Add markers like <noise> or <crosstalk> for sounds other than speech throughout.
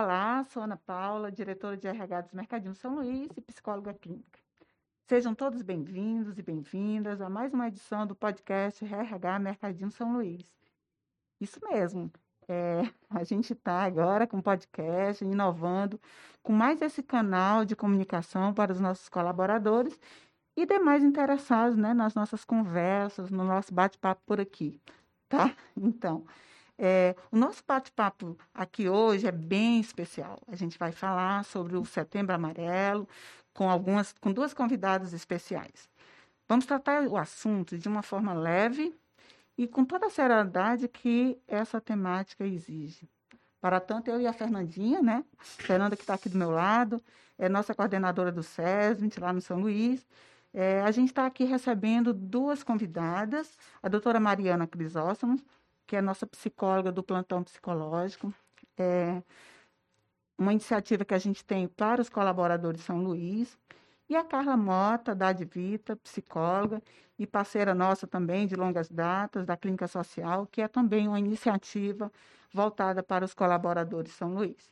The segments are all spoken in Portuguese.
Olá, sou Ana Paula, diretora de RH dos Mercadinhos São Luís e psicóloga clínica. Sejam todos bem-vindos e bem-vindas a mais uma edição do podcast RH Mercadinho São Luís. Isso mesmo, é, <laughs> a gente está agora com podcast, inovando, com mais esse canal de comunicação para os nossos colaboradores e demais interessados né, nas nossas conversas, no nosso bate-papo por aqui. Tá? Então, é, o nosso bate-papo aqui hoje é bem especial. A gente vai falar sobre o Setembro Amarelo com algumas, com duas convidadas especiais. Vamos tratar o assunto de uma forma leve e com toda a seriedade que essa temática exige. Para tanto, eu e a Fernandinha, né? Fernanda, que está aqui do meu lado, é nossa coordenadora do SESMIT, lá no São Luís. É, a gente está aqui recebendo duas convidadas, a doutora Mariana Crisóstomo, que é nossa psicóloga do plantão psicológico. É uma iniciativa que a gente tem para os colaboradores de São Luís. E a Carla Mota, da Advita, psicóloga e parceira nossa também de longas datas, da Clínica Social, que é também uma iniciativa voltada para os colaboradores de São Luís.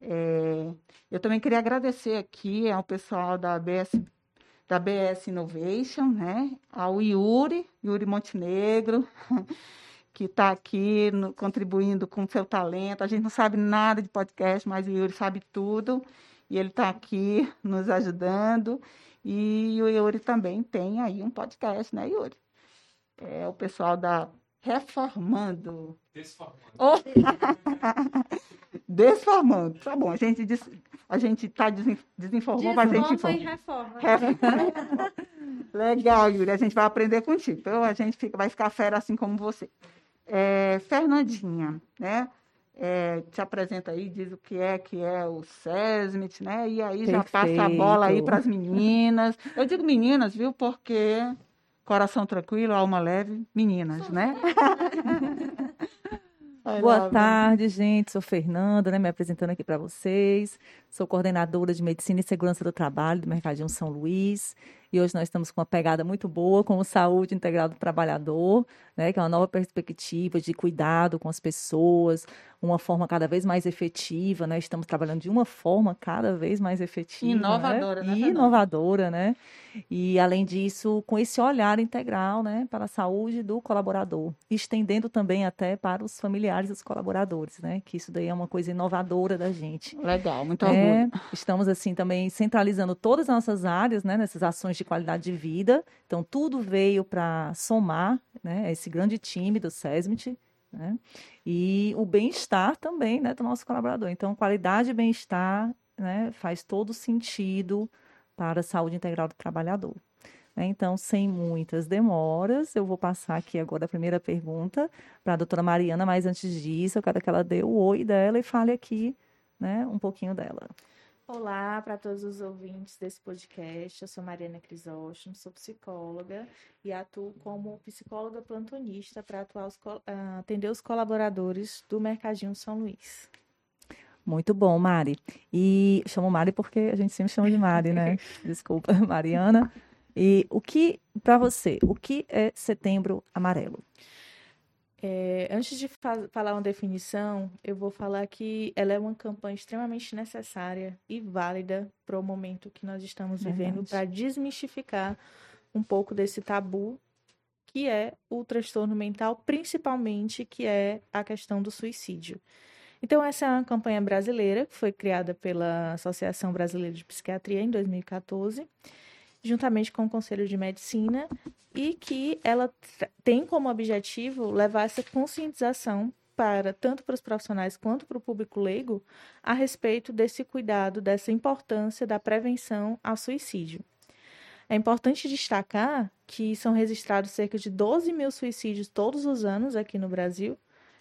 É, eu também queria agradecer aqui ao pessoal da BS, da BS Innovation, né, ao Yuri, Yuri Montenegro, <laughs> que está aqui no, contribuindo com seu talento. A gente não sabe nada de podcast, mas o Yuri sabe tudo e ele está aqui nos ajudando. E o Yuri também tem aí um podcast, né, Yuri? É o pessoal da Reformando. Desformando. Oh! <laughs> Desformando. Tá bom, a gente des... a gente está desinformando, mas a gente informa. reforma. reforma. <laughs> Legal, Yuri. A gente vai aprender contigo. Então a gente fica, vai ficar fera assim como você. É, Fernandinha, né? é, te apresenta aí, diz o que é que é o SESMIT, né? E aí Perfeito. já passa a bola aí para as meninas. Eu digo meninas, viu? Porque coração tranquilo, alma leve, meninas, né? <laughs> Boa tarde, gente. Sou Fernanda, né, me apresentando aqui para vocês. Sou coordenadora de Medicina e Segurança do Trabalho do Mercadinho São Luís. E hoje nós estamos com uma pegada muito boa com o Saúde Integral do Trabalhador, né, que é uma nova perspectiva de cuidado com as pessoas, uma forma cada vez mais efetiva, né? Estamos trabalhando de uma forma cada vez mais efetiva. Inovadora, né? né inovadora, né? E, além disso, com esse olhar integral, né, para a saúde do colaborador, estendendo também até para os familiares dos colaboradores, né? Que isso daí é uma coisa inovadora da gente. Legal, muito é, Estamos, assim, também centralizando todas as nossas áreas, né, nessas ações de qualidade de vida. Então, tudo veio para somar, né, esse grande time do SESMIT, né? E o bem-estar também, né, do nosso colaborador. Então, qualidade e bem-estar, né, faz todo sentido para a saúde integral do trabalhador. Né? Então, sem muitas demoras, eu vou passar aqui agora a primeira pergunta para a doutora Mariana, mas antes disso, eu quero que ela dê o oi dela e fale aqui né, um pouquinho dela. Olá para todos os ouvintes desse podcast. Eu sou Mariana Crisóstomo, sou psicóloga e atuo como psicóloga plantonista para os, ah, atender os colaboradores do Mercadinho São Luís. Muito bom, Mari. E chamo Mari porque a gente sempre chama de Mari, né? <laughs> Desculpa, <laughs> Mariana. E o que, para você, o que é Setembro Amarelo? É, antes de fa falar uma definição, eu vou falar que ela é uma campanha extremamente necessária e válida para o momento que nós estamos vivendo para desmistificar um pouco desse tabu que é o transtorno mental, principalmente que é a questão do suicídio. Então, essa é uma campanha brasileira que foi criada pela Associação Brasileira de Psiquiatria em 2014 juntamente com o Conselho de Medicina, e que ela tem como objetivo levar essa conscientização para tanto para os profissionais quanto para o público leigo a respeito desse cuidado, dessa importância da prevenção ao suicídio. É importante destacar que são registrados cerca de 12 mil suicídios todos os anos aqui no Brasil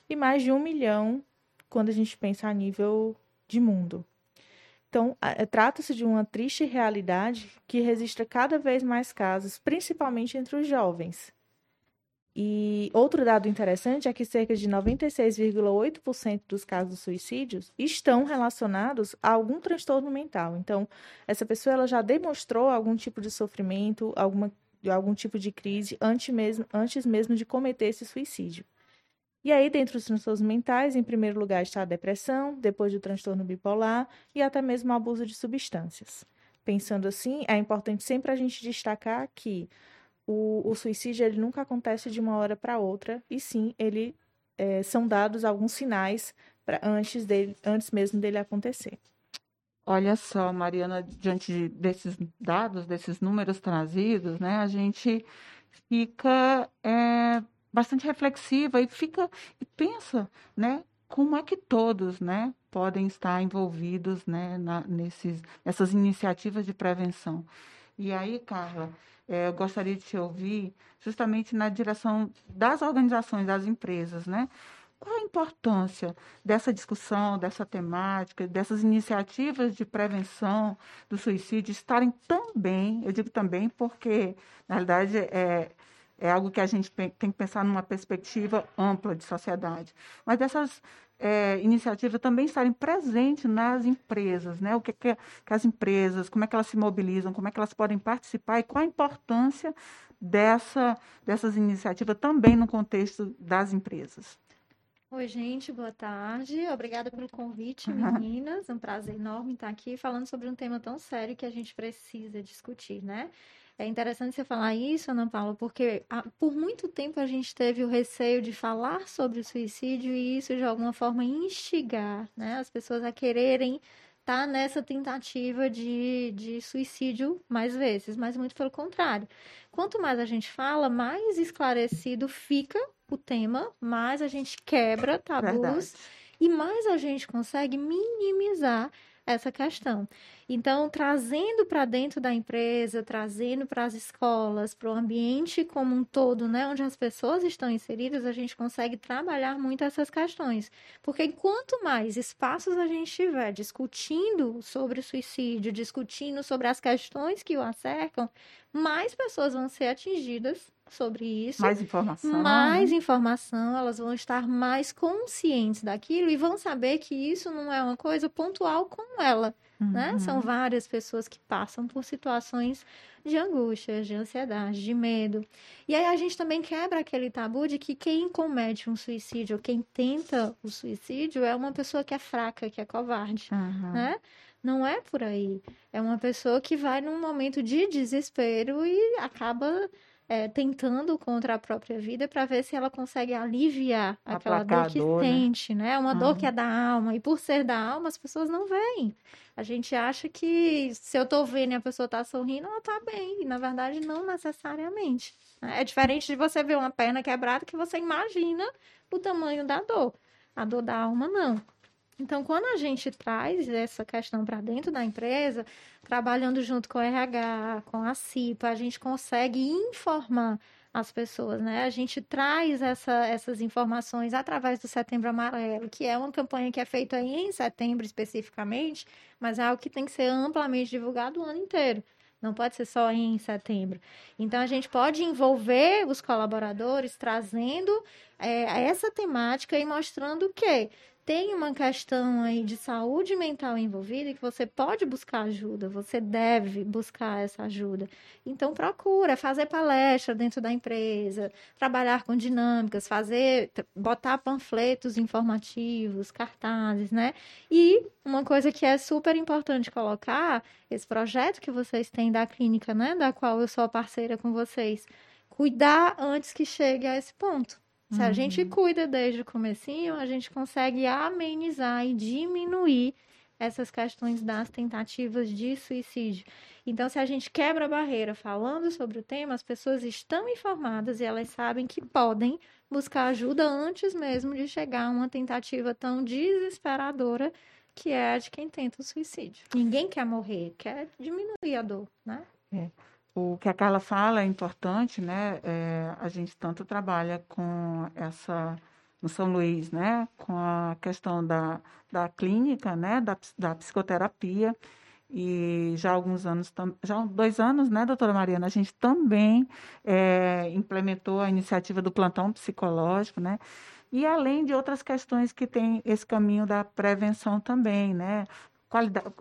e mais de um milhão quando a gente pensa a nível de mundo. Então, é, trata-se de uma triste realidade que registra cada vez mais casos, principalmente entre os jovens. E outro dado interessante é que cerca de 96,8% dos casos de suicídios estão relacionados a algum transtorno mental. Então, essa pessoa ela já demonstrou algum tipo de sofrimento, alguma, algum tipo de crise antes mesmo, antes mesmo de cometer esse suicídio. E aí, dentro dos transtornos mentais, em primeiro lugar está a depressão, depois do transtorno bipolar e até mesmo o abuso de substâncias. Pensando assim, é importante sempre a gente destacar que o, o suicídio ele nunca acontece de uma hora para outra, e sim, ele é, são dados alguns sinais pra, antes, dele, antes mesmo dele acontecer. Olha só, Mariana, diante desses dados, desses números trazidos, né, a gente fica é, bastante reflexiva e fica e pensa, né, como é que todos, né, podem estar envolvidos, né, na, nesses, nessas iniciativas de prevenção. E aí, Carla, é, eu gostaria de te ouvir justamente na direção das organizações, das empresas, né? Qual a importância dessa discussão, dessa temática, dessas iniciativas de prevenção do suicídio estarem também, eu digo também porque, na realidade, é, é algo que a gente tem que pensar numa perspectiva ampla de sociedade. Mas dessas é, iniciativas também estarem presentes nas empresas, né? O que, que, que, as empresas, como é que elas se mobilizam, como é que elas podem participar e qual a importância dessa, dessas iniciativas também no contexto das empresas. Oi, gente, boa tarde. Obrigada pelo convite, <laughs> meninas. É um prazer enorme estar aqui falando sobre um tema tão sério que a gente precisa discutir, né? É interessante você falar isso, Ana Paula, porque a, por muito tempo a gente teve o receio de falar sobre o suicídio e isso de alguma forma instigar né, as pessoas a quererem estar tá nessa tentativa de, de suicídio mais vezes, mas muito pelo contrário. Quanto mais a gente fala, mais esclarecido fica o tema, mais a gente quebra tabus Verdade. e mais a gente consegue minimizar essa questão. Então, trazendo para dentro da empresa, trazendo para as escolas, para o ambiente como um todo, né, onde as pessoas estão inseridas, a gente consegue trabalhar muito essas questões. Porque quanto mais espaços a gente tiver discutindo sobre o suicídio, discutindo sobre as questões que o acercam, mais pessoas vão ser atingidas sobre isso. Mais informação. Mais né? informação, elas vão estar mais conscientes daquilo e vão saber que isso não é uma coisa pontual com ela. Uhum. Né? São várias pessoas que passam por situações de angústia, de ansiedade, de medo. E aí a gente também quebra aquele tabu de que quem comete um suicídio, quem tenta o suicídio, é uma pessoa que é fraca, que é covarde, uhum. né? Não é por aí. É uma pessoa que vai num momento de desespero e acaba é, tentando contra a própria vida para ver se ela consegue aliviar aquela dor que dor, né? sente, né? É uma uhum. dor que é da alma. E por ser da alma, as pessoas não veem. A gente acha que se eu tô vendo e a pessoa tá sorrindo, ela tá bem. E, na verdade, não necessariamente. Né? É diferente de você ver uma perna quebrada que você imagina o tamanho da dor. A dor da alma, não. Então, quando a gente traz essa questão para dentro da empresa, trabalhando junto com o RH, com a CIPA, a gente consegue informar as pessoas, né? A gente traz essa, essas informações através do Setembro Amarelo, que é uma campanha que é feita em setembro especificamente, mas é algo que tem que ser amplamente divulgado o ano inteiro. Não pode ser só em setembro. Então, a gente pode envolver os colaboradores trazendo é, essa temática e mostrando que tem uma questão aí de saúde mental envolvida e que você pode buscar ajuda, você deve buscar essa ajuda. Então procura fazer palestra dentro da empresa, trabalhar com dinâmicas, fazer, botar panfletos informativos, cartazes, né? E uma coisa que é super importante colocar, esse projeto que vocês têm da clínica, né, da qual eu sou parceira com vocês, cuidar antes que chegue a esse ponto. Se a gente uhum. cuida desde o comecinho, a gente consegue amenizar e diminuir essas questões das tentativas de suicídio. Então, se a gente quebra a barreira falando sobre o tema, as pessoas estão informadas e elas sabem que podem buscar ajuda antes mesmo de chegar a uma tentativa tão desesperadora que é a de quem tenta o suicídio. Ninguém quer morrer, quer diminuir a dor, né? É. O que a Carla fala é importante, né? É, a gente tanto trabalha com essa no São Luís, né? Com a questão da, da clínica, né? Da, da psicoterapia e já há alguns anos, já há dois anos, né, doutora Mariana, a gente também é, implementou a iniciativa do plantão psicológico, né? E além de outras questões que tem esse caminho da prevenção também, né? Qualidade,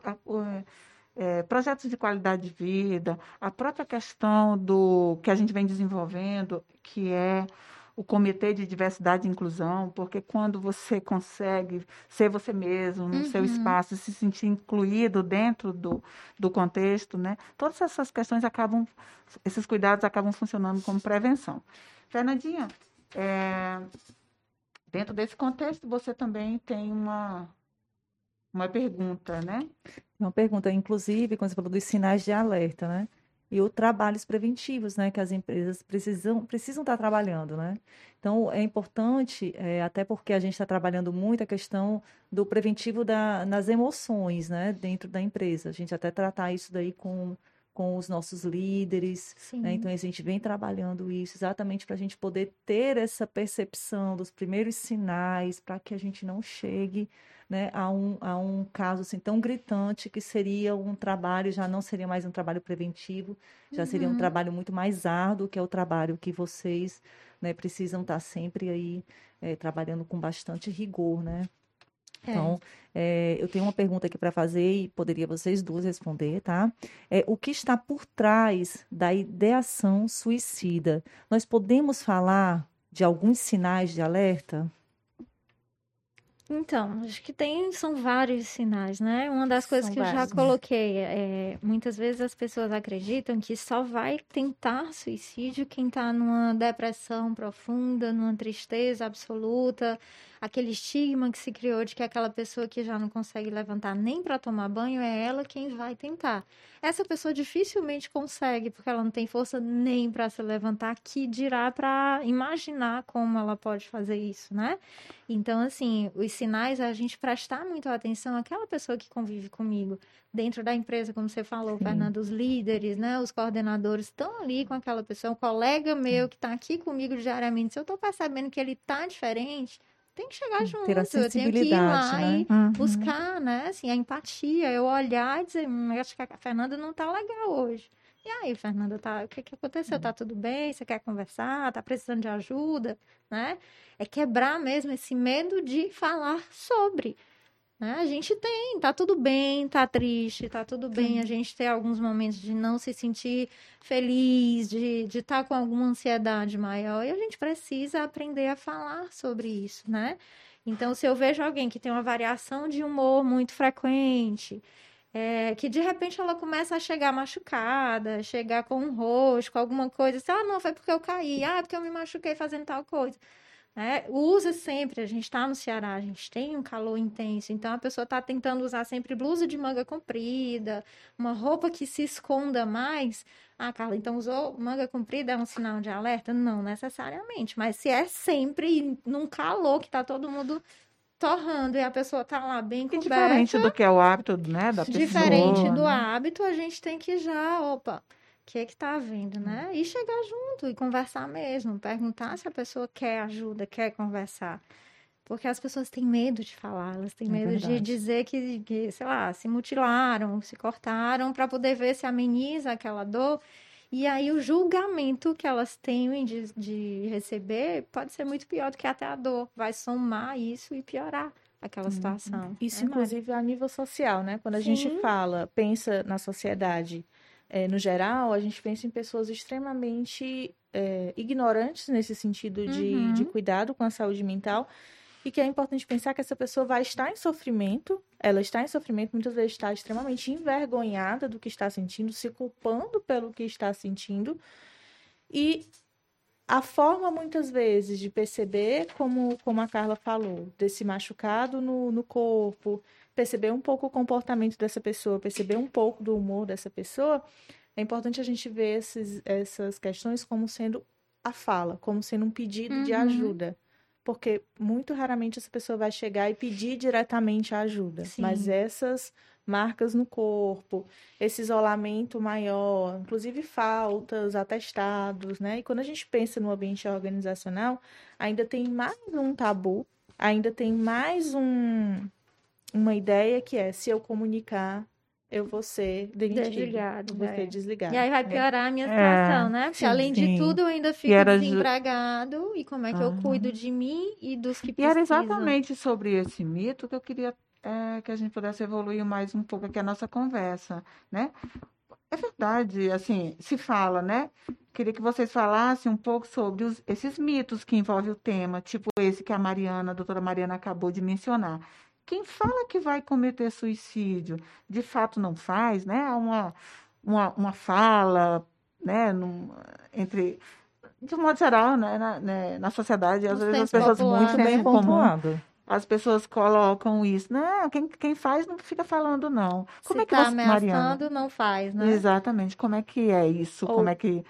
é, projetos de qualidade de vida, a própria questão do que a gente vem desenvolvendo, que é o Comitê de Diversidade e Inclusão, porque quando você consegue ser você mesmo no uhum. seu espaço, se sentir incluído dentro do, do contexto, né? Todas essas questões acabam, esses cuidados acabam funcionando como prevenção. Fernandinha, é, dentro desse contexto, você também tem uma, uma pergunta, né? Uma pergunta, inclusive, quando você falou dos sinais de alerta, né? e os trabalhos preventivos, né, que as empresas precisam precisam estar trabalhando, né? Então é importante, é, até porque a gente está trabalhando muito a questão do preventivo da, nas emoções, né, dentro da empresa. A gente até tratar isso daí com com os nossos líderes, né? então a gente vem trabalhando isso exatamente para a gente poder ter essa percepção dos primeiros sinais, para que a gente não chegue né, a, um, a um caso assim tão gritante que seria um trabalho, já não seria mais um trabalho preventivo, já seria um uhum. trabalho muito mais árduo, que é o trabalho que vocês né, precisam estar sempre aí é, trabalhando com bastante rigor, né? É. Então, é, eu tenho uma pergunta aqui para fazer e poderia vocês duas responder, tá? É, o que está por trás da ideação suicida? Nós podemos falar de alguns sinais de alerta? Então, acho que tem, são vários sinais, né? Uma das coisas são que vários, eu já coloquei é, muitas vezes as pessoas acreditam que só vai tentar suicídio quem está numa depressão profunda, numa tristeza absoluta, aquele estigma que se criou de que aquela pessoa que já não consegue levantar nem para tomar banho é ela quem vai tentar. Essa pessoa dificilmente consegue, porque ela não tem força nem para se levantar, que dirá para imaginar como ela pode fazer isso, né? Então, assim, os sinais é a gente prestar muito atenção àquela pessoa que convive comigo dentro da empresa, como você falou, Sim. Fernando, os líderes, né, os coordenadores estão ali com aquela pessoa, um colega meu que está aqui comigo diariamente, se eu estou percebendo que ele está diferente, tem que chegar junto, Ter a eu tenho que ir lá né? e uhum. buscar, né, assim, a empatia, eu olhar e dizer, hum, acho que a Fernanda não tá legal hoje. E aí, Fernanda, tá, o que, que aconteceu? Tá tudo bem? Você quer conversar? Tá precisando de ajuda? Né? É quebrar mesmo esse medo de falar sobre. Né? A gente tem, tá tudo bem, tá triste, tá tudo bem. A gente tem alguns momentos de não se sentir feliz, de estar tá com alguma ansiedade maior. E a gente precisa aprender a falar sobre isso, né? Então, se eu vejo alguém que tem uma variação de humor muito frequente, é, que de repente ela começa a chegar machucada, chegar com um rosto, com alguma coisa, assim, ah, não, foi porque eu caí, ah, é porque eu me machuquei fazendo tal coisa. É, usa sempre, a gente está no Ceará, a gente tem um calor intenso, então a pessoa está tentando usar sempre blusa de manga comprida, uma roupa que se esconda mais. Ah, Carla, então usou manga comprida é um sinal de alerta? Não necessariamente, mas se é sempre num calor que está todo mundo torrando e a pessoa tá lá bem coberta. Diferente do que é o hábito, né, da pessoa. Diferente do né? hábito, a gente tem que já, opa, que é que tá havendo, né? E chegar junto e conversar mesmo, perguntar se a pessoa quer ajuda, quer conversar. Porque as pessoas têm medo de falar, elas têm é medo verdade. de dizer que, que, sei lá, se mutilaram, se cortaram, para poder ver se ameniza aquela dor. E aí o julgamento que elas têm de, de receber pode ser muito pior do que até a dor. Vai somar isso e piorar aquela uhum. situação. Isso, é inclusive, mais. a nível social, né? Quando a Sim. gente fala, pensa na sociedade é, no geral, a gente pensa em pessoas extremamente é, ignorantes nesse sentido de, uhum. de cuidado com a saúde mental e que é importante pensar que essa pessoa vai estar em sofrimento, ela está em sofrimento, muitas vezes está extremamente envergonhada do que está sentindo, se culpando pelo que está sentindo, e a forma, muitas vezes, de perceber, como, como a Carla falou, desse machucado no, no corpo, perceber um pouco o comportamento dessa pessoa, perceber um pouco do humor dessa pessoa, é importante a gente ver esses, essas questões como sendo a fala, como sendo um pedido uhum. de ajuda. Porque muito raramente essa pessoa vai chegar e pedir diretamente a ajuda. Sim. Mas essas marcas no corpo, esse isolamento maior, inclusive faltas, atestados, né? E quando a gente pensa no ambiente organizacional, ainda tem mais um tabu, ainda tem mais um, uma ideia que é se eu comunicar, eu vou ser demitido. Desligado. Vou ser é. desligado. E aí vai piorar a minha é. situação, é, né? Porque sim, além sim. de tudo, eu ainda fico desempregado. Ju... E como é que eu cuido de mim e dos que precisam? E era exatamente sobre esse mito que eu queria é, que a gente pudesse evoluir mais um pouco aqui a nossa conversa, né? é verdade, assim, se fala, né? Queria que vocês falassem um pouco sobre os, esses mitos que envolvem o tema, tipo esse que a Mariana, a doutora Mariana acabou de mencionar. Quem fala que vai cometer suicídio, de fato não faz, né? Há uma, uma, uma fala, né, num, entre de um modo geral, né, na, né, na sociedade, às vezes as pessoas muito bem pontuado as pessoas colocam isso. Não, quem, quem faz não fica falando, não. Como Se é que tá você, Mariana? não faz, né? Exatamente. Como é que é isso? Ou, Como é que...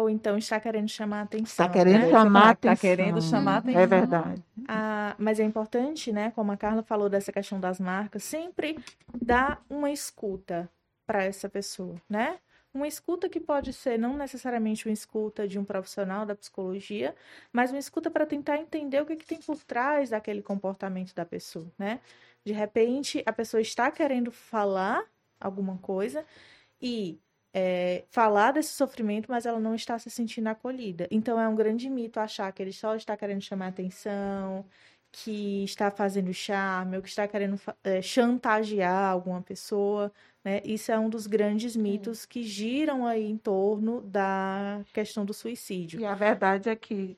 Ou então está querendo chamar a atenção. Está querendo né? chamar a atenção. Está querendo chamar a atenção. É verdade. Ah, mas é importante, né? Como a Carla falou dessa questão das marcas, sempre dar uma escuta para essa pessoa, né? Uma escuta que pode ser não necessariamente uma escuta de um profissional da psicologia, mas uma escuta para tentar entender o que, que tem por trás daquele comportamento da pessoa, né? De repente, a pessoa está querendo falar alguma coisa e é, falar desse sofrimento, mas ela não está se sentindo acolhida. Então, é um grande mito achar que ele só está querendo chamar atenção, que está fazendo charme, ou que está querendo é, chantagear alguma pessoa. Né? Isso é um dos grandes mitos que giram aí em torno da questão do suicídio. E a verdade é que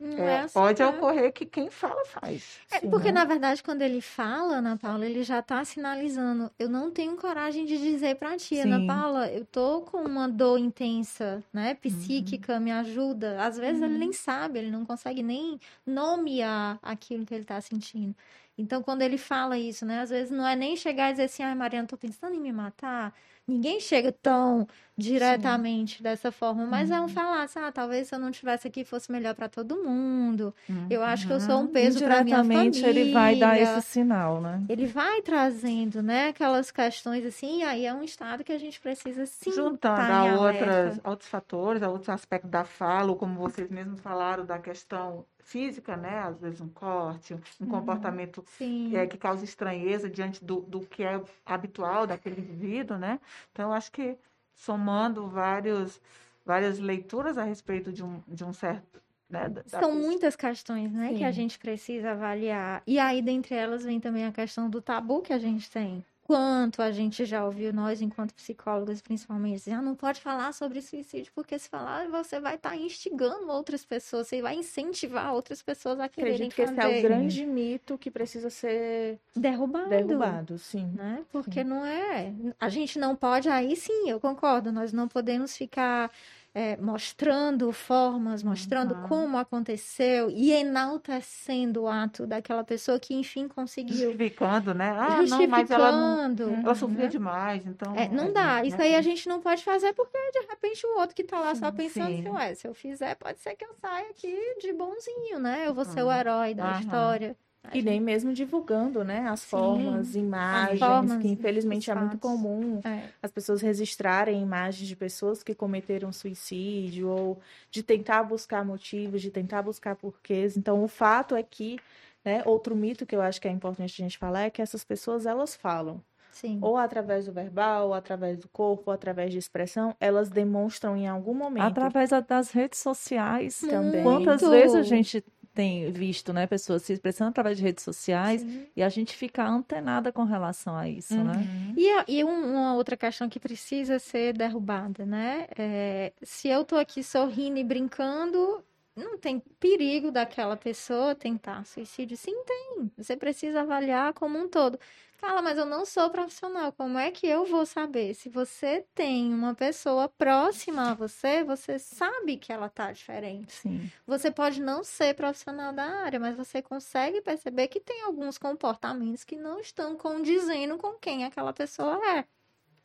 é, é assim, pode né? ocorrer que quem fala faz. É, porque, né? na verdade, quando ele fala, Ana Paula, ele já está sinalizando: eu não tenho coragem de dizer para ti, Sim. Ana Paula, eu tô com uma dor intensa, né? Psíquica, uhum. me ajuda. Às vezes uhum. ele nem sabe, ele não consegue nem nomear aquilo que ele está sentindo. Então, quando ele fala isso, né? Às vezes não é nem chegar e dizer assim, ai, Mariana, tô pensando em me matar. Ninguém chega tão diretamente Sim. dessa forma, mas uhum. é um uhum. falar, assim, ah, talvez se eu não estivesse aqui fosse melhor para todo mundo. Uhum. Eu acho que eu sou um peso para minha família. ele vai dar esse sinal, né? Ele vai trazendo, né, aquelas questões assim, e aí é um estado que a gente precisa sim juntando a outras outros fatores, a outros aspectos da fala, como vocês mesmos falaram da questão física, né? Às vezes um corte, um uhum, comportamento que, é, que causa estranheza diante do, do que é habitual daquele indivíduo, né? Então, acho que somando vários, várias leituras a respeito de um, de um certo né, São muitas questões, né, Sim. que a gente precisa avaliar. E aí, dentre elas, vem também a questão do tabu que a gente tem quanto a gente já ouviu, nós, enquanto psicólogos, principalmente, já ah, não pode falar sobre suicídio, porque se falar, você vai estar tá instigando outras pessoas, você vai incentivar outras pessoas a quererem Acredito que fazer. esse é o grande mito que precisa ser derrubado. Derrubado, sim. Né? Porque sim. não é. A gente não pode, aí sim, eu concordo, nós não podemos ficar é, mostrando formas, mostrando uhum. como aconteceu e enaltecendo o ato daquela pessoa que, enfim, conseguiu. Justificando, né? Ah, Justificando. Não, mas ela, não, ela sofria uhum. demais, então... É, não é, dá. Né? Isso aí a gente não pode fazer porque, de repente, o outro que tá lá sim, só pensando sim. assim, ué, se eu fizer, pode ser que eu saia aqui de bonzinho, né? Eu vou ser o herói da história. E nem mesmo divulgando, né? As Sim, formas, imagens, formas, que infelizmente é muito comum é. as pessoas registrarem imagens de pessoas que cometeram suicídio ou de tentar buscar motivos, de tentar buscar porquês. Então, o fato é que, né, outro mito que eu acho que é importante a gente falar é que essas pessoas, elas falam. Sim. Ou através do verbal, ou através do corpo, ou através de expressão, elas demonstram em algum momento. Através das redes sociais também. Quantas vezes a gente tem visto, né, pessoas se expressando através de redes sociais Sim. e a gente fica antenada com relação a isso, né? uhum. né? E, e uma outra questão que precisa ser derrubada, né? É, se eu tô aqui sorrindo e brincando, não tem perigo daquela pessoa tentar suicídio? Sim, tem. Você precisa avaliar como um todo. Fala, mas eu não sou profissional. Como é que eu vou saber? Se você tem uma pessoa próxima a você, você sabe que ela tá diferente. Sim. Você pode não ser profissional da área, mas você consegue perceber que tem alguns comportamentos que não estão condizendo com quem aquela pessoa é,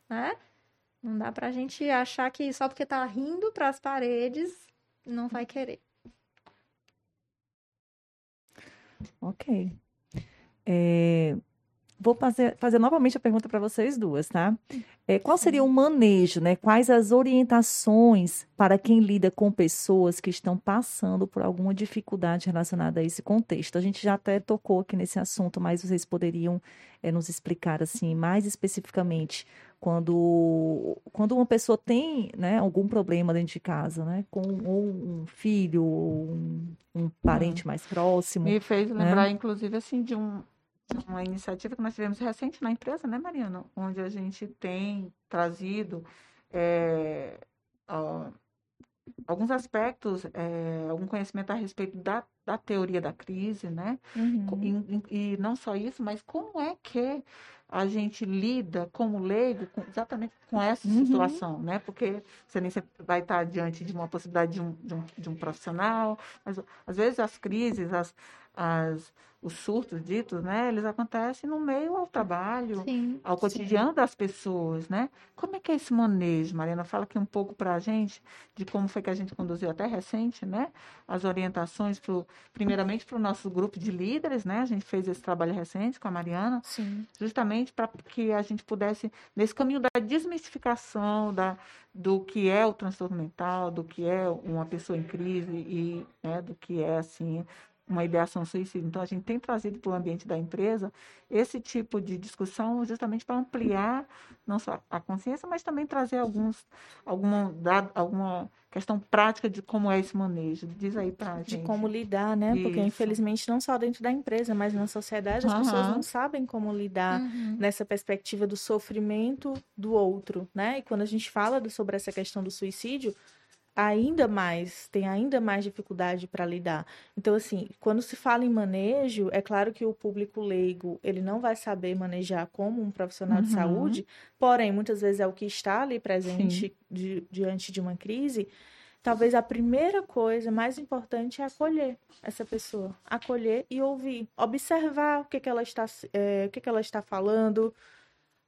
né? Não dá pra gente achar que só porque tá rindo para as paredes não vai querer. Ok. É, vou fazer, fazer novamente a pergunta para vocês duas, tá? É, qual seria o manejo, né? Quais as orientações para quem lida com pessoas que estão passando por alguma dificuldade relacionada a esse contexto? A gente já até tocou aqui nesse assunto, mas vocês poderiam é, nos explicar assim mais especificamente quando, quando uma pessoa tem né, algum problema dentro de casa, né? Com um filho, ou um, um parente mais próximo. Me fez lembrar, né? inclusive, assim, de um uma iniciativa que nós tivemos recente na empresa, né, Mariana? Onde a gente tem trazido é, ó, alguns aspectos, é, algum conhecimento a respeito da, da teoria da crise, né? Uhum. E, e, não só isso, mas como é que a gente lida como leigo com, exatamente com essa uhum. situação, né? Porque você nem sempre vai estar diante de uma possibilidade de um, de um, de um profissional, mas às vezes as crises, as, as os surtos ditos, né, eles acontecem no meio ao trabalho, sim, ao cotidiano sim. das pessoas, né? Como é que é esse manejo, Mariana? Fala aqui um pouco para a gente de como foi que a gente conduziu até recente, né? As orientações, pro, primeiramente para o nosso grupo de líderes, né? A gente fez esse trabalho recente com a Mariana, sim. justamente para que a gente pudesse, nesse caminho da desmistificação da, do que é o transtorno mental, do que é uma pessoa em crise e né, do que é, assim, uma ideação suicida. Então, a gente tem trazido para o ambiente da empresa esse tipo de discussão justamente para ampliar não só a consciência, mas também trazer alguns, alguma, alguma questão prática de como é esse manejo. Diz aí para a gente. De como lidar, né? Isso. Porque, infelizmente, não só dentro da empresa, mas na sociedade, as uhum. pessoas não sabem como lidar uhum. nessa perspectiva do sofrimento do outro, né? E quando a gente fala sobre essa questão do suicídio, ainda mais, tem ainda mais dificuldade para lidar. Então, assim, quando se fala em manejo, é claro que o público leigo, ele não vai saber manejar como um profissional uhum. de saúde, porém, muitas vezes é o que está ali presente di, diante de uma crise. Talvez a primeira coisa mais importante é acolher essa pessoa, acolher e ouvir, observar o que, que ela está, é, o que, que ela está falando,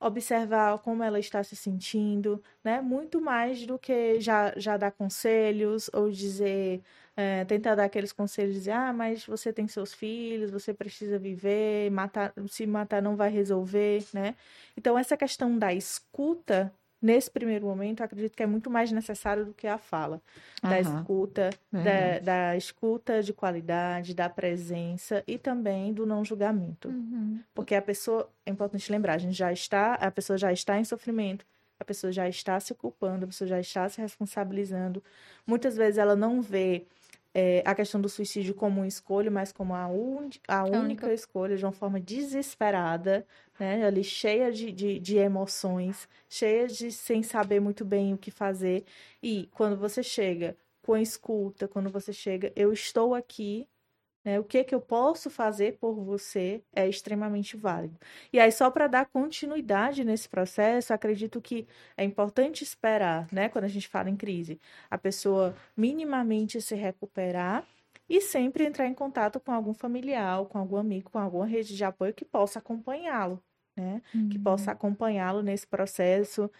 observar como ela está se sentindo, né? Muito mais do que já, já dar conselhos ou dizer, é, tentar dar aqueles conselhos, dizer, ah, mas você tem seus filhos, você precisa viver, matar, se matar não vai resolver, né? Então, essa questão da escuta nesse primeiro momento, acredito que é muito mais necessário do que a fala. Da uhum. escuta, da, da, escuta de qualidade, da presença e também do não julgamento. Uhum. Porque a pessoa, é importante lembrar, a gente já está, a pessoa já está em sofrimento, a pessoa já está se culpando, a pessoa já está se responsabilizando. Muitas vezes ela não vê é, a questão do suicídio como uma escolha, mas como a, un... a única, única escolha, de uma forma desesperada, né? Ali cheia de, de, de, emoções, cheia de sem saber muito bem o que fazer. E quando você chega com escuta, quando você chega, eu estou aqui, né? O que que eu posso fazer por você é extremamente válido. E aí, só para dar continuidade nesse processo, acredito que é importante esperar, né? Quando a gente fala em crise, a pessoa minimamente se recuperar e sempre entrar em contato com algum familiar, com algum amigo, com alguma rede de apoio que possa acompanhá-lo, né? Uhum. Que possa uhum. acompanhá-lo nesse processo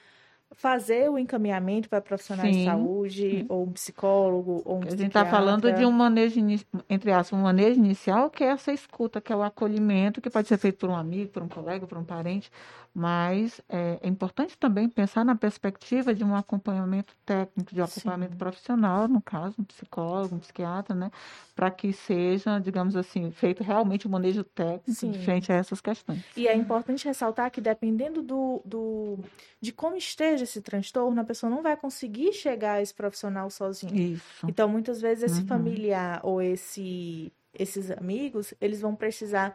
fazer o encaminhamento para profissionais Sim. de saúde, ou um psicólogo, ou um A gente está falando de um manejo, entre aspas, um manejo inicial, que é essa escuta, que é o acolhimento, que pode ser feito por um amigo, por um colega, por um parente, mas é, é importante também pensar na perspectiva de um acompanhamento técnico, de um acompanhamento Sim. profissional, no caso, um psicólogo, um psiquiatra, né, para que seja, digamos assim, feito realmente o um manejo técnico Sim. frente a essas questões. E é importante ressaltar que dependendo do, do de como esteja esse transtorno, a pessoa não vai conseguir chegar a esse profissional sozinho. Isso. Então, muitas vezes esse uhum. familiar ou esse esses amigos, eles vão precisar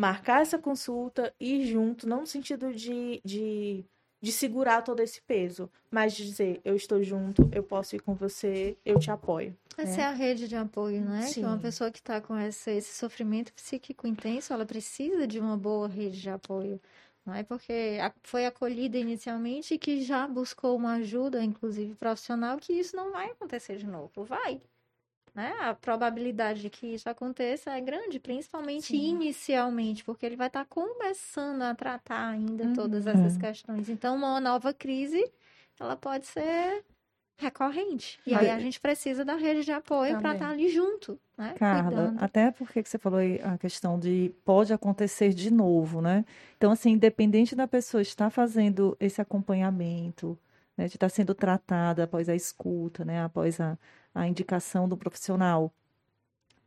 marcar essa consulta, ir junto, não no sentido de, de, de segurar todo esse peso, mas de dizer, eu estou junto, eu posso ir com você, eu te apoio. Essa né? é a rede de apoio, não é? Sim. Que uma pessoa que está com esse, esse sofrimento psíquico intenso, ela precisa de uma boa rede de apoio. Não é porque foi acolhida inicialmente e que já buscou uma ajuda, inclusive profissional, que isso não vai acontecer de novo. Vai né? A probabilidade de que isso aconteça é grande, principalmente Sim. inicialmente, porque ele vai estar tá começando a tratar ainda uhum. todas essas questões. Então, uma nova crise, ela pode ser recorrente. E aí a gente precisa da rede de apoio para estar tá ali junto, né? Carla, Cuidando. até porque você falou a questão de pode acontecer de novo, né? Então, assim, independente da pessoa estar fazendo esse acompanhamento, né, de estar sendo tratada após a escuta, né, após a, a indicação do profissional.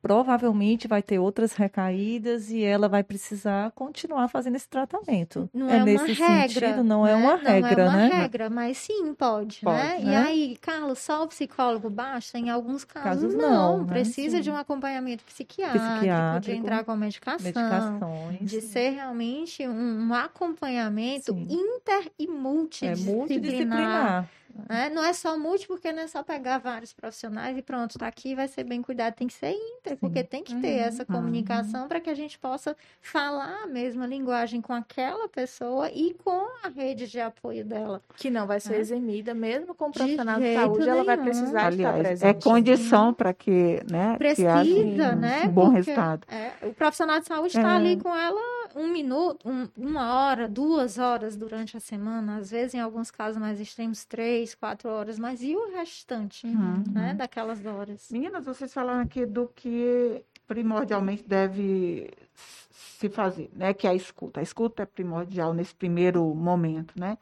provavelmente vai ter outras recaídas e ela vai precisar continuar fazendo esse tratamento. Não é, é nesse regra, sentido, não é né? uma regra, não é uma né? regra, mas sim pode, pode né? né? E aí, Carlos, só o psicólogo basta? Em alguns casos, casos não. não né? Precisa sim. de um acompanhamento psiquiátrico, psiquiátrico, de entrar com medicação, medicações, de ser realmente um, um acompanhamento sim. inter e multidisciplinar. É multidisciplinar. Né? Não é só multi, porque não é só pegar vários profissionais e pronto, tá aqui, vai ser bem cuidado. Tem que ser inter, Sim. porque tem que ter uhum. essa comunicação uhum. para que a gente possa falar a mesma linguagem com aquela pessoa e com a rede de apoio dela. Que não vai ser é. eximida, mesmo com o profissional de, de saúde, nenhum. ela vai precisar Aliás, estar presente. É condição para que, né? Precisa, que um, né? Um bom porque, resultado. É, o profissional de saúde está é. ali com ela um minuto, um, uma hora, duas horas durante a semana, às vezes, em alguns casos mais extremos, três, quatro horas, mas e o restante, uhum. né, daquelas horas? Meninas, vocês falaram aqui do que primordialmente deve se fazer, né, que é a escuta. A escuta é primordial nesse primeiro momento, né?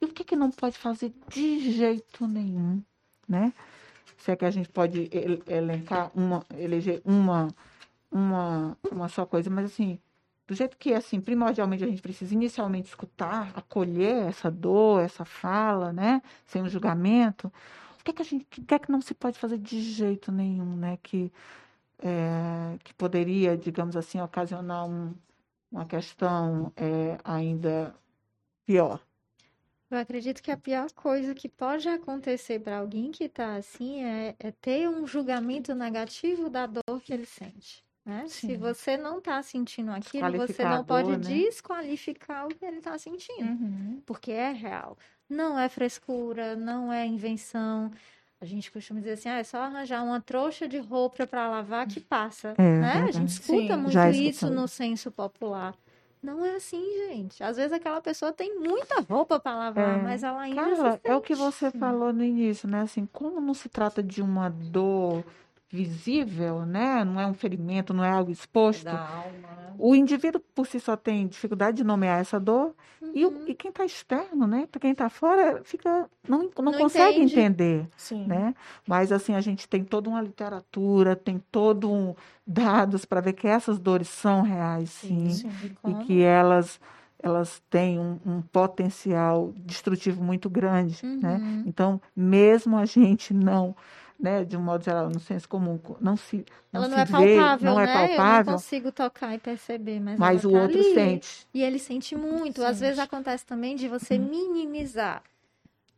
E o que que não pode fazer de jeito nenhum, né? Se é que a gente pode elencar uma, eleger uma, uma, uma só coisa, mas assim, do jeito que, assim, primordialmente a gente precisa inicialmente escutar, acolher essa dor, essa fala, né? Sem um julgamento. O que é que a gente, o que é que não se pode fazer de jeito nenhum, né? Que, é, que poderia, digamos assim, ocasionar um, uma questão é, ainda pior. Eu acredito que a pior coisa que pode acontecer para alguém que está assim é, é ter um julgamento negativo da dor que ele sente. Né? Se você não está sentindo aquilo, você não pode né? desqualificar o que ele está sentindo, uhum. porque é real. Não é frescura, não é invenção. A gente costuma dizer assim, ah, é só arranjar uma trouxa de roupa para lavar que passa, é, né? A gente escuta Sim, muito isso no senso popular. Não é assim, gente. Às vezes aquela pessoa tem muita roupa para lavar, é. mas ela ainda Carla, é o que você falou no início, né? Assim, como não se trata de uma dor visível, né? Não é um ferimento, não é algo exposto. Da alma, né? O indivíduo por si só tem dificuldade de nomear essa dor uhum. e, o, e, quem está externo, né? Para quem está fora, fica não, não, não consegue entende. entender, Sim. né? Mas assim a gente tem toda uma literatura, tem todo um dados para ver que essas dores são reais, sim, sim. e que elas elas têm um, um, potencial destrutivo muito grande, né? uhum. né? Então, mesmo a gente não né, de um modo geral, no senso comum, não se não Ela não se é vê, palpável, não né? é palpável. Eu não consigo tocar e perceber, mas, mas o tá outro ali. sente. E ele sente muito. Sente. Às vezes acontece também de você hum. minimizar.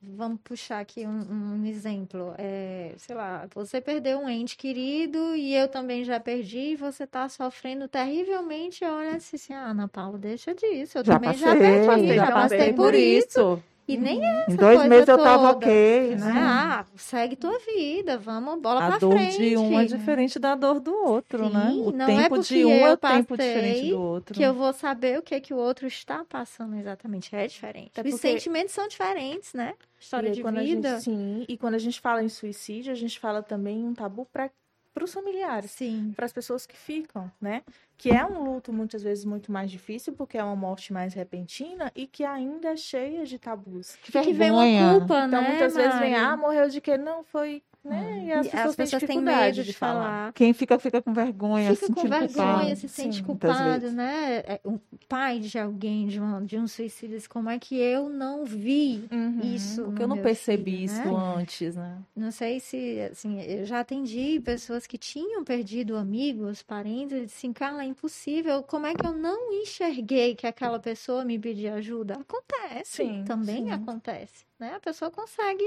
Vamos puxar aqui um, um exemplo. É, sei lá, você perdeu um ente querido e eu também já perdi e você está sofrendo terrivelmente. Olha assim, ah, Ana Paula, deixa disso. Eu já também passei, já perdi, passei, já passei por isso. isso. E nem é essa Em dois meses eu tava ok, né? Ah, segue tua vida, vamos, bola a pra frente. A dor de um é diferente da dor do outro, Sim, né? O não tempo é de um é tempo diferente do outro. que eu vou saber o que, é que o outro está passando exatamente. É diferente. Porque... Os sentimentos são diferentes, né? História de vida. Gente, sim, e quando a gente fala em suicídio, a gente fala também um tabu para para os familiares, sim, para as pessoas que ficam, né? Que é um luto muitas vezes muito mais difícil porque é uma morte mais repentina e que ainda é cheia de tabus. Que, que vem uma culpa, então, né? muitas vezes vem, ah, morreu de que não foi né? E as pessoas, as pessoas têm, medo de falar. falar. Quem fica, fica com vergonha, fica com vergonha, culpado. se sente Sim, culpado, né? É, um pai de alguém, de um, de um suicídio, como é que eu não vi uhum, isso? Porque eu não percebi filho, isso né? antes, né? Não sei se, assim, eu já atendi pessoas que tinham perdido amigos, parentes, e disse assim, Carla, é impossível, como é que eu não enxerguei que aquela pessoa me pedia ajuda? Acontece, sim, também sim. acontece né? A pessoa consegue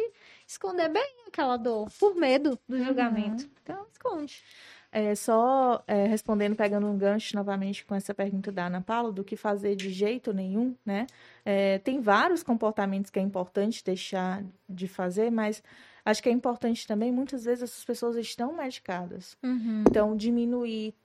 esconder bem aquela dor por medo do uhum. julgamento. Uhum. Então, esconde. É, só é, respondendo, pegando um gancho novamente com essa pergunta da Ana Paula, do que fazer de jeito nenhum, né? É, tem vários comportamentos que é importante deixar de fazer, mas acho que é importante também, muitas vezes essas pessoas estão medicadas. Uhum. Então, diminuir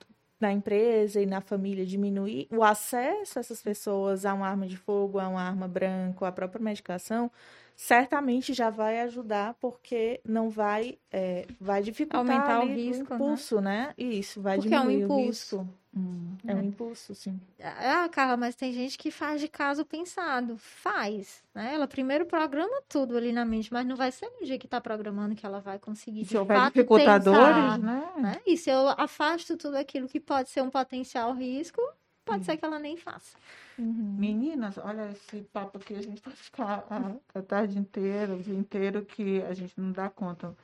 na empresa e na família, diminuir o acesso a essas pessoas a uma arma de fogo, a uma arma branca, a própria medicação, certamente já vai ajudar, porque não vai, é, vai dificultar aumentar o risco, o impulso, né? né? Isso, vai porque diminuir é um impulso. Hum, é um impulso, sim. Ah, Carla, mas tem gente que faz de caso pensado. Faz, né? Ela primeiro programa tudo ali na mente, mas não vai ser no dia que está programando que ela vai conseguir. Se houver dificultadores, né? né? E se eu afasto tudo aquilo que pode ser um potencial risco, pode uhum. ser que ela nem faça. Uhum. Meninas, olha esse papo aqui, a gente pode ficar a, a tarde inteira, o dia inteiro, que a gente não dá conta.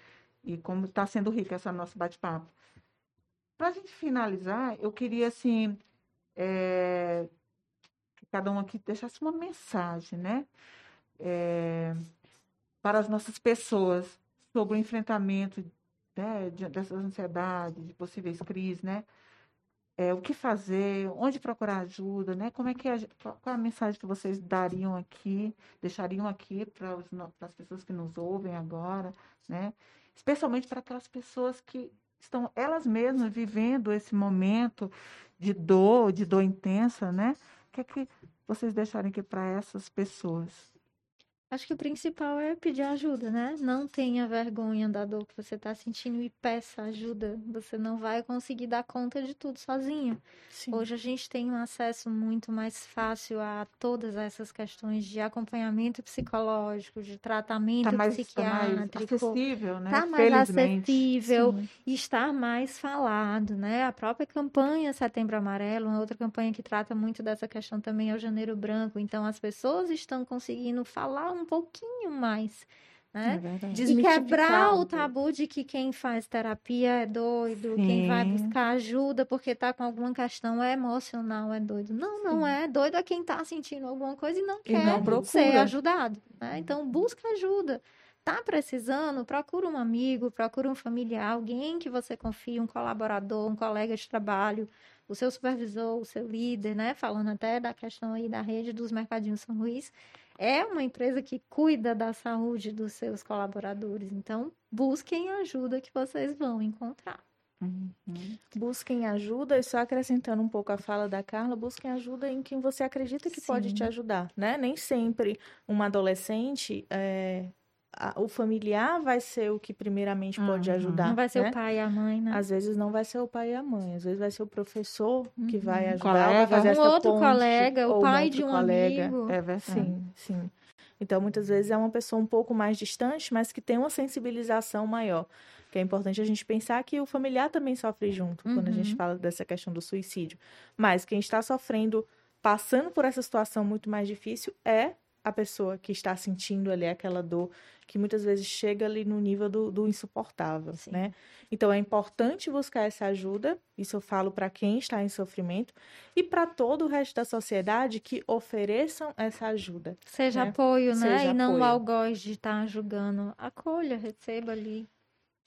E como está sendo rico esse nosso bate-papo. Para a gente finalizar, eu queria, assim, é, que cada um aqui deixasse uma mensagem, né? É, para as nossas pessoas sobre o enfrentamento né, dessas ansiedades, de possíveis crises, né? É, o que fazer, onde procurar ajuda, né? Como é que a, qual a mensagem que vocês dariam aqui, deixariam aqui para as pessoas que nos ouvem agora, né? Especialmente para aquelas pessoas que estão elas mesmas vivendo esse momento de dor, de dor intensa, né? O que é que vocês deixarem aqui para essas pessoas? Acho que o principal é pedir ajuda, né? Não tenha vergonha da dor que você está sentindo e peça ajuda. Você não vai conseguir dar conta de tudo sozinho. Sim. Hoje a gente tem um acesso muito mais fácil a todas essas questões de acompanhamento psicológico, de tratamento tá mais, psiquiátrico. Tá mais acessível, né? Tá mais acessível e estar mais falado, né? A própria campanha Setembro Amarelo, uma outra campanha que trata muito dessa questão também é o Janeiro Branco. Então as pessoas estão conseguindo falar um pouquinho mais. Né? É e quebrar o tabu de que quem faz terapia é doido, Sim. quem vai buscar ajuda porque está com alguma questão emocional é doido. Não, não Sim. é. Doido é quem está sentindo alguma coisa e não e quer não ser ajudado. Né? Então, busca ajuda. Tá precisando? Procura um amigo, procura um familiar, alguém que você confie, um colaborador, um colega de trabalho, o seu supervisor, o seu líder, né? Falando até da questão aí da rede dos mercadinhos São Luís é uma empresa que cuida da saúde dos seus colaboradores. Então, busquem ajuda que vocês vão encontrar. Uhum. Busquem ajuda, e só acrescentando um pouco a fala da Carla, busquem ajuda em quem você acredita que Sim. pode te ajudar, né? Nem sempre uma adolescente é, a, o familiar vai ser o que primeiramente uhum. pode ajudar. Não vai ser né? o pai e a mãe, né? Às vezes não vai ser o pai e a mãe, às vezes vai ser o professor uhum. que vai ajudar. Colega, fazer um essa outro ponte, colega, o pai um de um colega. amigo. É verdade. Sim, sim. Então, muitas vezes é uma pessoa um pouco mais distante, mas que tem uma sensibilização maior. Que é importante a gente pensar que o familiar também sofre junto, uhum. quando a gente uhum. fala dessa questão do suicídio. Mas quem está sofrendo, passando por essa situação muito mais difícil, é a pessoa que está sentindo ali aquela dor que muitas vezes chega ali no nível do, do insuportável, Sim. né? Então é importante buscar essa ajuda, isso eu falo para quem está em sofrimento e para todo o resto da sociedade que ofereçam essa ajuda. Seja né? apoio, né? Seja e não o algoz de estar julgando. Acolha, receba ali.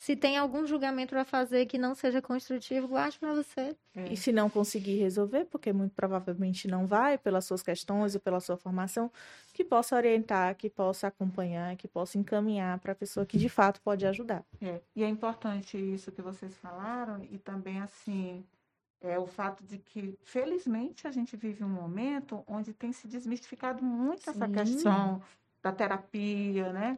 Se tem algum julgamento para fazer que não seja construtivo, guarde para você. É. E se não conseguir resolver, porque muito provavelmente não vai, pelas suas questões ou pela sua formação, que possa orientar, que possa acompanhar, que possa encaminhar para a pessoa que de fato pode ajudar. É. E é importante isso que vocês falaram, e também assim. É o fato de que, felizmente, a gente vive um momento onde tem se desmistificado muito Sim. essa questão da terapia, né?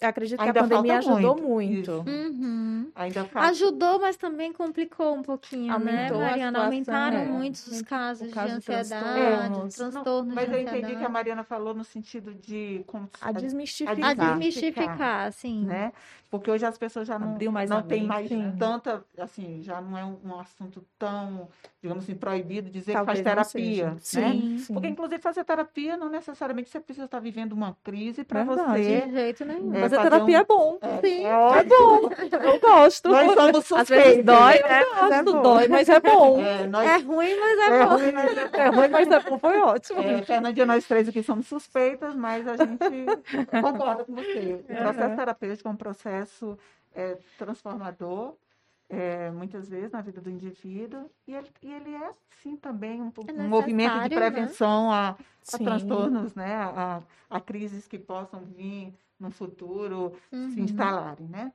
Acredito Ainda que a pandemia ajudou muito. muito. Uhum. Ainda falta... Ajudou, mas também complicou um pouquinho, né, Aumentou né, Mariana? Aumentaram é. muitos os casos de ansiedade, transtornos, transtornos Mas eu entendi que a Mariana falou no sentido de... A desmistificar. A desmistificar, sim. Né? Porque hoje as pessoas já não, mais não têm mais sim. tanta... Assim, já não é um, assunto tão, digamos assim, proibido dizer Talvez que faz terapia, né? Sim, sim. Porque, inclusive, fazer terapia não necessariamente você precisa estar vivendo uma crise para você. De jeito nenhum. É, fazer terapia um... é bom. É, Sim. É, é bom. Eu gosto. Nós somos suspeitos. Às vezes dói, né? Mas é bom. dói, mas é bom. É, nós... é ruim, mas é, é bom. Ruim, mas é, é ruim, mas é bom. Foi ótimo. É, Fernandinha, nós três aqui somos suspeitas, mas a gente <laughs> concorda com você. O processo terapêutico é um processo é, transformador é, muitas vezes na vida do indivíduo e ele, e ele é sim também um, é um movimento de né? prevenção né? a, a transtornos, né, a, a, crises que possam vir no futuro uhum. se instalarem, né?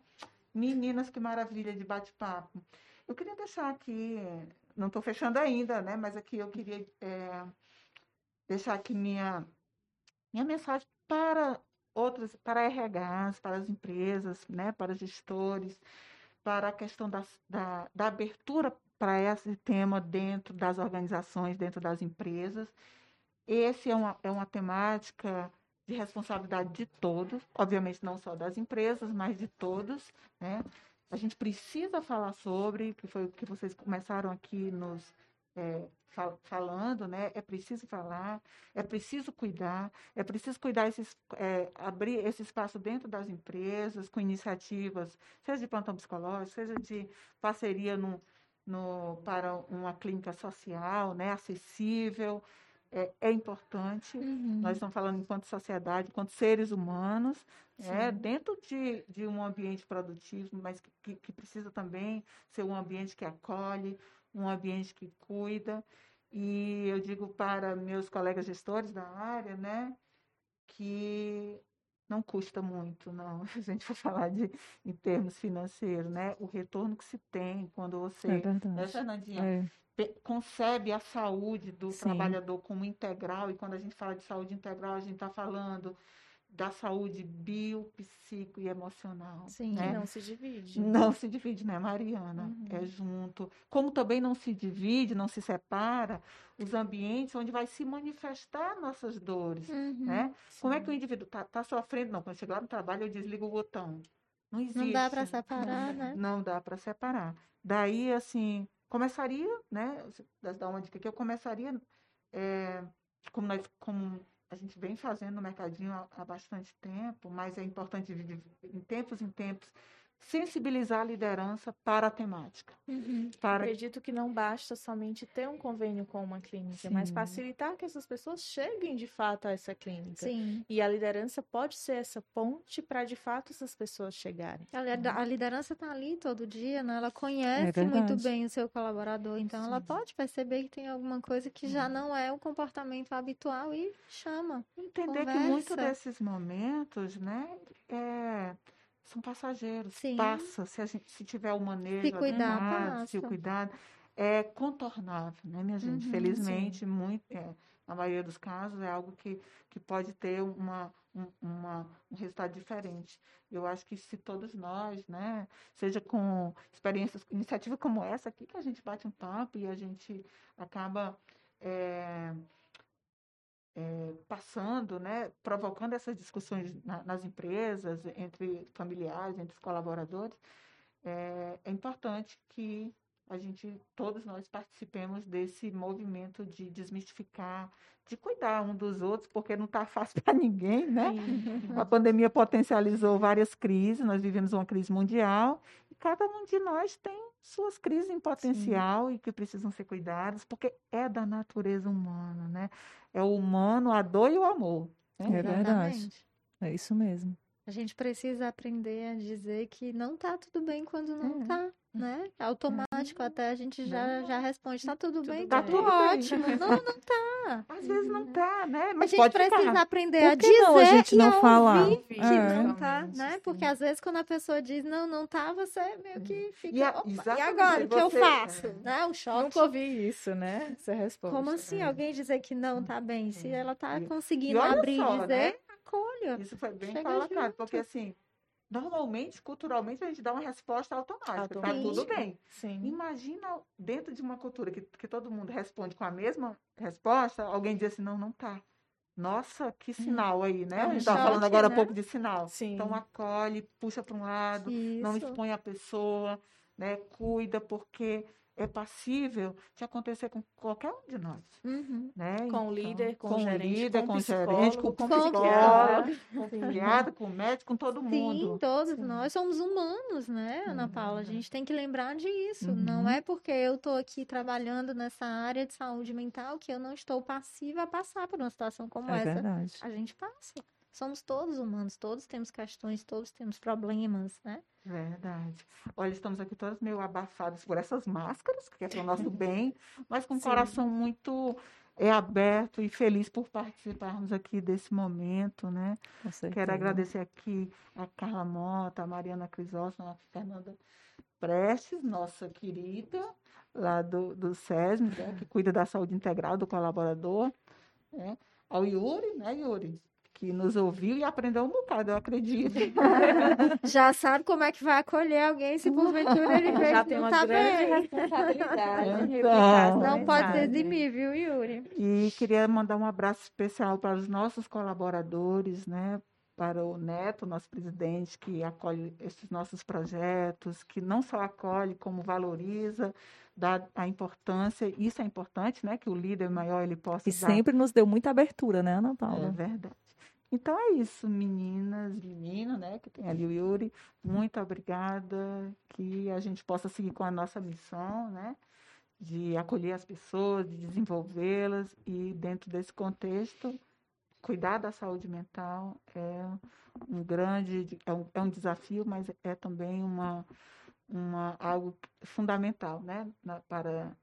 Meninas, que maravilha de bate-papo. Eu queria deixar aqui, não estou fechando ainda, né? Mas aqui eu queria é, deixar aqui minha minha mensagem para outras, para RHs, para as empresas, né? Para gestores para a questão da, da, da abertura para esse tema dentro das organizações, dentro das empresas. Esse é uma, é uma temática de responsabilidade de todos, obviamente não só das empresas, mas de todos. Né? A gente precisa falar sobre, que foi o que vocês começaram aqui nos é, fal falando, né? É preciso falar, é preciso cuidar, é preciso cuidar esses, é, abrir esse espaço dentro das empresas com iniciativas, seja de plantão psicológico, seja de parceria no, no, para uma clínica social, né? Acessível, é, é importante. Uhum. Nós estamos falando enquanto sociedade, enquanto seres humanos, é, dentro de, de um ambiente produtivo, mas que, que precisa também ser um ambiente que acolhe, um ambiente que cuida. E eu digo para meus colegas gestores da área, né, que não custa muito, não. <laughs> Se a gente for falar de, em termos financeiros, né? O retorno que se tem quando você, é né, Fernandinha, é. concebe a saúde do Sim. trabalhador como integral, e quando a gente fala de saúde integral, a gente está falando da saúde bio, psico e emocional. Sim, né? não se divide. Não se divide, né, Mariana? Uhum. É junto. Como também não se divide, não se separa os ambientes onde vai se manifestar nossas dores, uhum. né? Sim. Como é que o indivíduo está tá sofrendo? Não, quando chegar no trabalho eu desligo o botão. Não existe. Não dá para separar, não, né? Não dá para separar. Daí, assim, começaria, né? Dar uma dica que eu começaria, é, como nós, como a gente vem fazendo no mercadinho há, há bastante tempo, mas é importante em tempos em tempos sensibilizar a liderança para a temática. Uhum. Para... Acredito que não basta somente ter um convênio com uma clínica, Sim. mas facilitar que essas pessoas cheguem de fato a essa clínica. Sim. E a liderança pode ser essa ponte para de fato essas pessoas chegarem. A, liderança está ali todo dia, né? Ela conhece é muito bem o seu colaborador, então Sim. ela pode perceber que tem alguma coisa que já não é o comportamento habitual e chama. Entender conversa. que muito desses momentos, né, é são passageiros. Sim. Passa, se, a gente, se tiver o manejo se cuidar, adequado, se o cuidado, é contornável, né, minha gente? Uhum, Felizmente, muito, é, na maioria dos casos, é algo que, que pode ter uma, um, uma, um resultado diferente. Eu acho que se todos nós, né, seja com experiências, iniciativa como essa aqui, que a gente bate um papo e a gente acaba é, é, passando, né, provocando essas discussões na, nas empresas, entre familiares, entre os colaboradores, é, é, importante que a gente, todos nós participemos desse movimento de desmistificar, de cuidar um dos outros, porque não está <laughs> fácil para ninguém, né? A pandemia potencializou várias crises, nós vivemos uma crise mundial e cada um de nós tem suas crises em potencial Sim. e que precisam ser cuidadas, porque é da natureza humana, né? É o humano, a dor e o amor. Né? É verdade. É isso mesmo. A gente precisa aprender a dizer que não tá tudo bem quando não é. tá, né? É automático, é. até a gente já, já responde, tá tudo, tudo bem, tá tudo ótimo. <laughs> Não, não tá. Às vezes não tá, né? Mas a gente precisa ficar. aprender a dizer não a gente não falar que é. não tá, né? Porque às vezes quando a pessoa diz não, não tá, você meio que fica, e, a, e agora, o que eu faço? Né? O choque. Nunca ouvi isso, né? Essa resposta. Como assim alguém dizer que não tá bem? Se ela tá conseguindo abrir e dizer... Né? Acolha. Isso foi bem colocado, porque assim, normalmente, culturalmente, a gente dá uma resposta automática, tá tudo bem. Sim. Imagina dentro de uma cultura que, que todo mundo responde com a mesma resposta, alguém diz assim, não, não tá. Nossa, que hum. sinal aí, né? É a gente estava falando agora né? um pouco de sinal. Sim. Então acolhe, puxa para um lado, Isso. não expõe a pessoa, né? Cuida, porque é passível de acontecer com qualquer um de nós. Uhum. Né? Com então, o líder, com, com o gerente, líder, com, com o gerente, com, com psicólogo, com psiquiatra, com médico, com todo mundo. Sim, todos Sim. nós somos humanos, né, Ana. Paula? A gente tem que lembrar disso. Uhum. Não é porque eu estou aqui trabalhando nessa área de saúde mental que eu não estou passiva a passar por uma situação como é essa. Verdade. A gente passa. Somos todos humanos, todos temos questões, todos temos problemas, né? Verdade. Olha, estamos aqui todos meio abafados por essas máscaras, que é para o nosso <laughs> bem, mas com o coração muito é aberto e feliz por participarmos aqui desse momento, né? Quero agradecer aqui a Carla Mota, a Mariana Crisóstomo, a Fernanda Prestes, nossa querida, lá do, do SESM, né, que cuida da saúde integral do colaborador, né? ao Yuri, né, Yuri? Que nos ouviu e aprendeu um bocado, eu acredito. <laughs> Já sabe como é que vai acolher alguém se porventura ele vê Já tem não uma tá grande bem. responsabilidade. Então. Não pode eximir, viu, Yuri? E queria mandar um abraço especial para os nossos colaboradores, né? Para o Neto, nosso presidente, que acolhe esses nossos projetos, que não só acolhe, como valoriza, dá a importância, isso é importante, né? Que o líder maior ele possa E dar sempre nos deu muita abertura, né, Ana É Paula? verdade. Então é isso, meninas, menino, né? Que tem ali o Yuri. Muito obrigada. Que a gente possa seguir com a nossa missão, né? De acolher as pessoas, de desenvolvê-las e dentro desse contexto, cuidar da saúde mental é um grande, é um, é um desafio, mas é também uma, uma algo fundamental, né? Para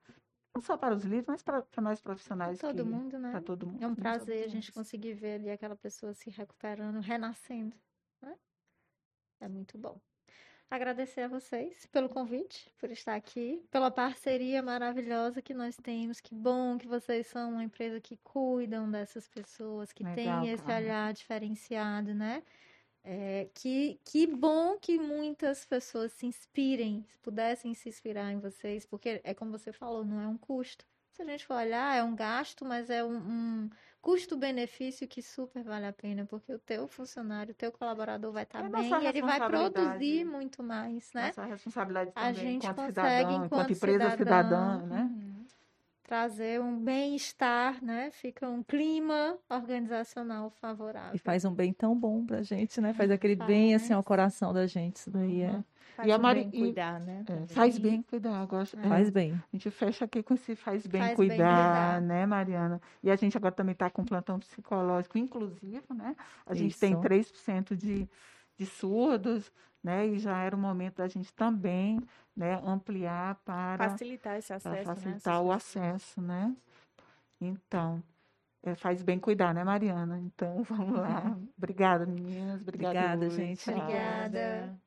não só para os líderes, mas para, para nós profissionais Todo que- mundo, né? para todo mundo. É um prazer a gente conseguir ver ali aquela pessoa se recuperando, renascendo. né? É muito bom. Agradecer a vocês pelo convite, por estar aqui, pela parceria maravilhosa que nós temos. Que bom que vocês são uma empresa que cuidam dessas pessoas, que Legal, tem esse Carla. olhar diferenciado, né? É, que, que bom que muitas pessoas se inspirem, pudessem se inspirar em vocês, porque é como você falou, não é um custo. Se a gente for olhar, é um gasto, mas é um, um custo-benefício que super vale a pena, porque o teu funcionário, o teu colaborador vai estar É bem e ele vai produzir muito mais, né? Nossa responsabilidade A também gente enquanto consegue, cidadão, enquanto enquanto empresa cidadã, cidadão, né? Uhum, trazer um bem-estar, né? Fica um clima organizacional favorável. E faz um bem tão bom pra gente, né? Faz aquele bem assim ao Faz. coração da gente. Isso daí é, Faz E a Mari- bem cuidar, né? É, faz bem cuidar. eu gosto- é, faz bem. A gente fecha aqui com esse faz bem Faz bem cuidar, cuidar. né, Mariana? E a gente agora também está com plantão psicológico inclusivo, né? A gente tem Isso. 3% de, de surdos, né? E já era o momento da gente também né, ampliar para Facilitar esse acesso, né? facilitar essas o acesso, né? Então, é, faz bem cuidar, né, Mariana? Então, <laughs> vamos lá. Obrigada, meninas. Obrigada, Obrigada, gente. Tchau. Obrigada.